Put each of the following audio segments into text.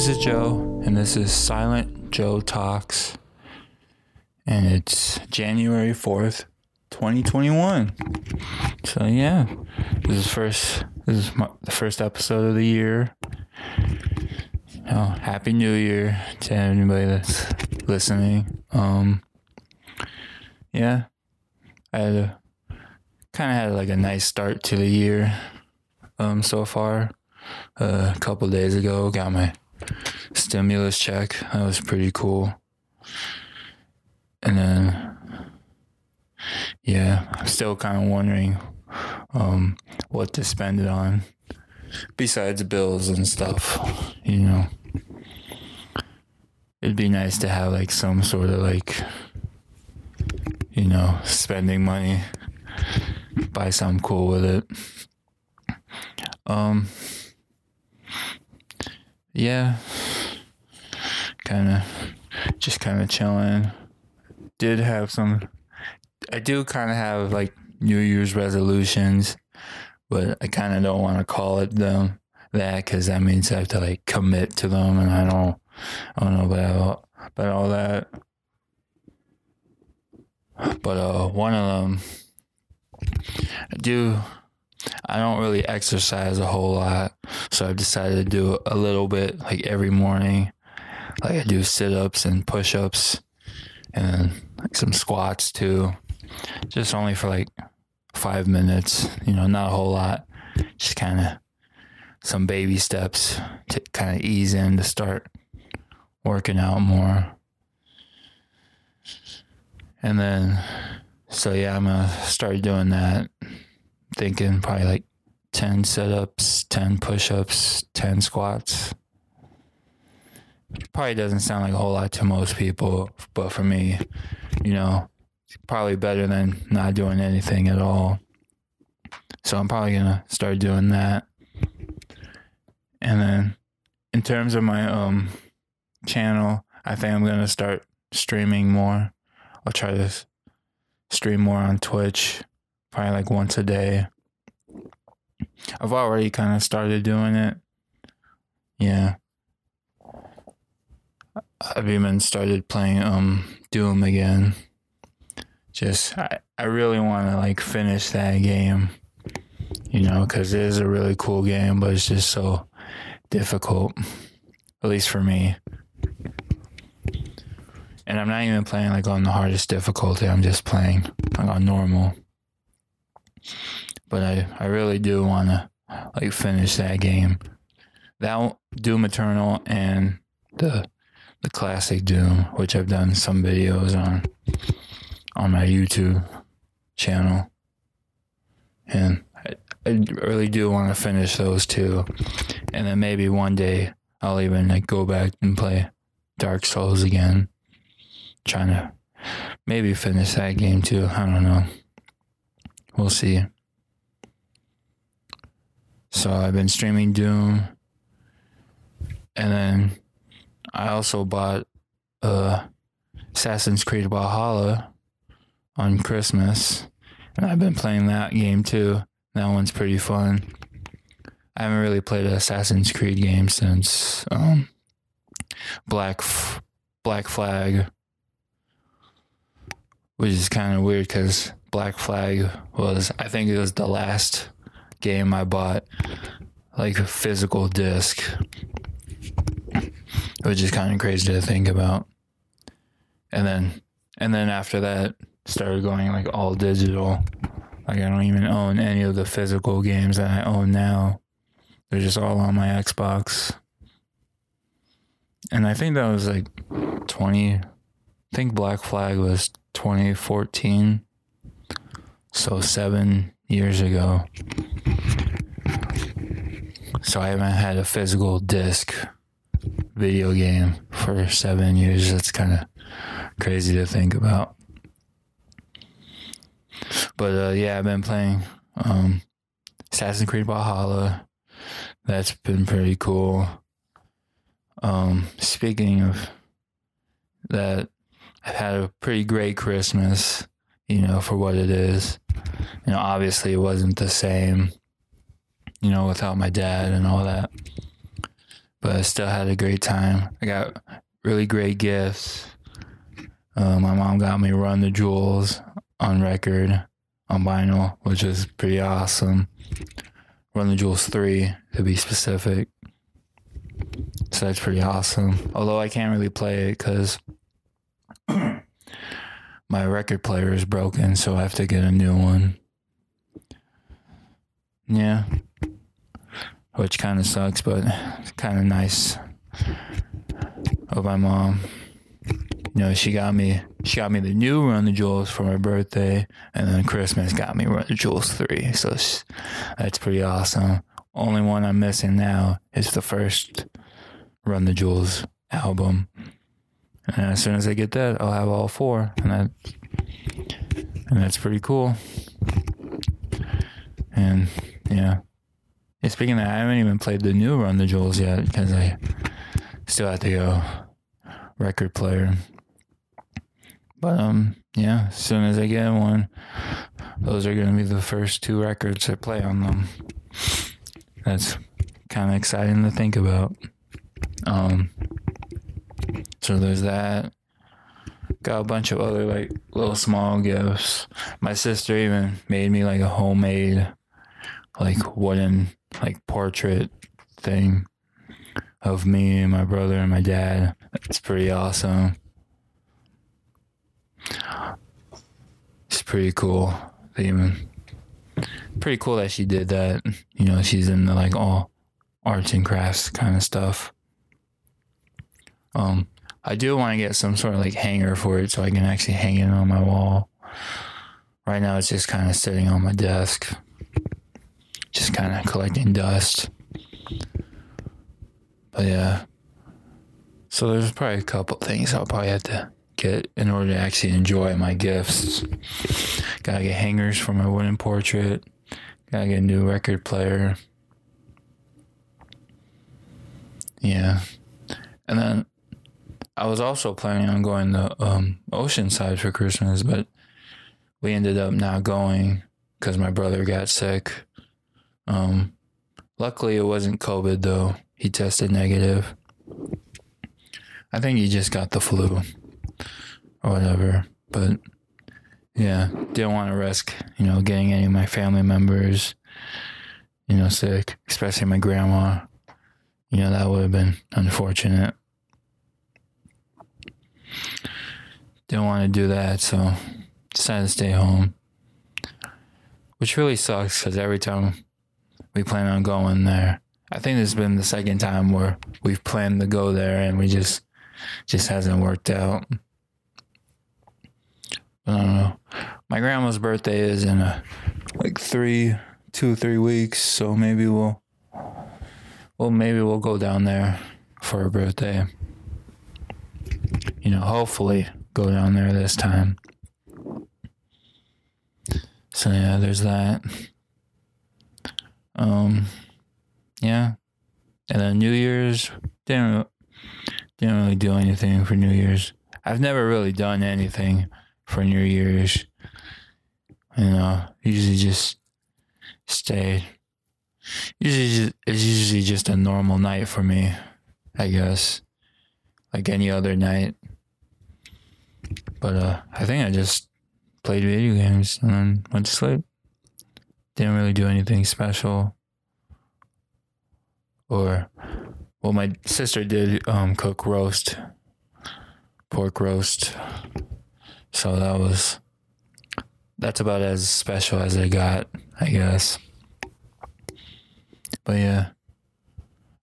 This is Joe, and this is Silent Joe Talks, and it's January 4th, 2021. So, yeah, this is first, this is my, the first episode of the year. Oh, Happy New Year to anybody that's listening. Um, yeah, I had a kind of had like a nice start to the year um, so far. Uh, a couple days ago, got my stimulus check. That was pretty cool. And then, yeah, I'm still kind of wondering um, what to spend it on besides bills and stuff, you know. It'd be nice to have like some sort of like, you know, spending money, buy something cool with it. Um, yeah, kind of, just kind of chilling. Did have some, I do kind of have like New Year's resolutions, but I kind of don't want to call it them that because that means I have to like commit to them, and I don't, I don't know about about all that. But uh, one of them, I do I don't really exercise a whole lot, so I've decided to do a little bit like every morning. Like I do sit ups and push ups and like some squats too. Just only for like five minutes, you know, not a whole lot. Just kind of some baby steps to kind of ease in to start working out more. And then, so yeah, I'm gonna start doing that thinking probably like 10 sit-ups 10 push-ups 10 squats probably doesn't sound like a whole lot to most people but for me you know probably better than not doing anything at all so i'm probably gonna start doing that and then in terms of my um channel i think i'm gonna start streaming more i'll try to stream more on twitch probably like once a day. I've already kind of started doing it. Yeah. I've even started playing um Doom again. Just I, I really want to like finish that game. You know, cuz it is a really cool game, but it's just so difficult. At least for me. And I'm not even playing like on the hardest difficulty. I'm just playing like on normal but I, I really do want to like finish that game. That Doom Eternal and the the classic Doom, which I've done some videos on on my YouTube channel, and I, I really do want to finish those two, and then maybe one day I'll even like go back and play Dark Souls again, trying to maybe finish that game too. I don't know. We'll see. So I've been streaming Doom. And then I also bought uh, Assassin's Creed Valhalla on Christmas. And I've been playing that game too. That one's pretty fun. I haven't really played an Assassin's Creed game since um, Black F- Black Flag, which is kind of weird because Black Flag was I think it was the last game I bought like a physical disc, which is kind of crazy to think about. And then, and then after that, started going like all digital. Like I don't even own any of the physical games that I own now. They're just all on my Xbox. And I think that was like 20 I think Black Flag was 2014. So 7 years ago. So I haven't had a physical disc video game for seven years. That's kind of crazy to think about. But uh, yeah, I've been playing um, Assassin's Creed Valhalla. That's been pretty cool. Um, speaking of that, I've had a pretty great Christmas, you know, for what it is. You know, obviously it wasn't the same you know, without my dad and all that. But I still had a great time. I got really great gifts. Uh, my mom got me Run the Jewels on record, on vinyl, which is pretty awesome. Run the Jewels 3, to be specific. So that's pretty awesome. Although I can't really play it because my record player is broken, so I have to get a new one. Yeah. Which kind of sucks, but kind of nice of my mom. You know, she got me she got me the new Run the Jewels for my birthday, and then Christmas got me Run the Jewels three. So that's pretty awesome. Only one I'm missing now is the first Run the Jewels album. And as soon as I get that, I'll have all four, and that and that's pretty cool. And yeah. Yeah speaking of that, I haven't even played the new Run the Jewels yet because I still have to go record player. But um, yeah, as soon as I get one, those are gonna be the first two records I play on them. That's kind of exciting to think about. Um, so there's that. Got a bunch of other like little small gifts. My sister even made me like a homemade, like wooden like portrait thing of me and my brother and my dad. It's pretty awesome. It's pretty cool. Even pretty cool that she did that. You know, she's into like all arts and crafts kind of stuff. Um, I do want to get some sort of like hanger for it so I can actually hang it on my wall. Right now, it's just kind of sitting on my desk, just kind of collecting dust. But yeah, so there's probably a couple things I'll probably have to get in order to actually enjoy my gifts. Gotta get hangers for my wooden portrait. Gotta get a new record player. Yeah. And then I was also planning on going to um, Oceanside for Christmas, but we ended up not going because my brother got sick. Um, luckily, it wasn't COVID though. He tested negative. I think he just got the flu or whatever. But yeah, didn't want to risk, you know, getting any of my family members, you know, sick, especially my grandma. You know, that would have been unfortunate. Didn't want to do that, so decided to stay home. Which really sucks because every time we plan on going there, I think has been the second time where we've planned to go there and we just just hasn't worked out. I don't know. My grandma's birthday is in a, like three, two, three weeks. So maybe we'll, well, maybe we'll go down there for her birthday. You know, hopefully go down there this time. So yeah, there's that. Um, yeah, and then New Year's didn't didn't really do anything for New Year's. I've never really done anything for New Year's. You know, usually just stay. Usually, just, it's usually just a normal night for me, I guess, like any other night. But uh, I think I just played video games and then went to sleep. Didn't really do anything special. Or, well, my sister did um, cook roast, pork roast so that was that's about as special as I got, I guess. But yeah.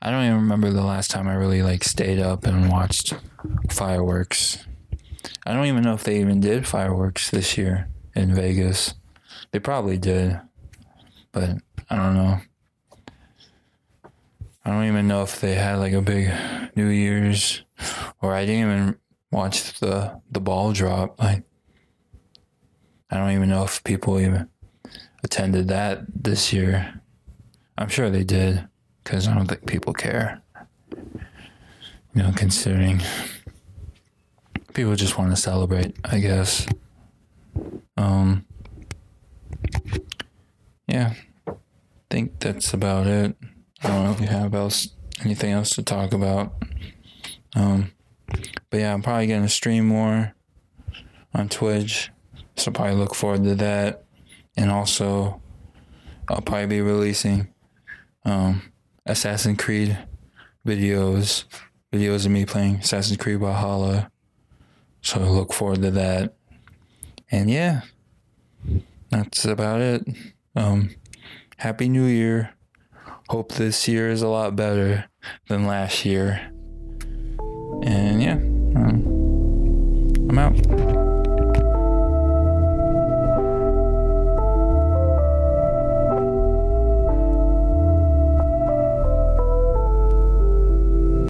I don't even remember the last time I really like stayed up and watched fireworks. I don't even know if they even did fireworks this year in Vegas. They probably did. But I don't know. I don't even know if they had like a big New Year's or I didn't even watch the the ball drop. I I don't even know if people even attended that this year. I'm sure they did because I don't think people care. You know, considering people just want to celebrate, I guess. Um, yeah, think that's about it. I don't know if you have else anything else to talk about. Um, but yeah, I'm probably gonna stream more on Twitch, so probably look forward to that. And also, I'll probably be releasing um, Assassin's Creed videos, videos of me playing Assassin's Creed Valhalla. So look forward to that. And yeah, that's about it. Um, Happy New Year. Hope this year is a lot better than last year. And yeah, um, I'm out.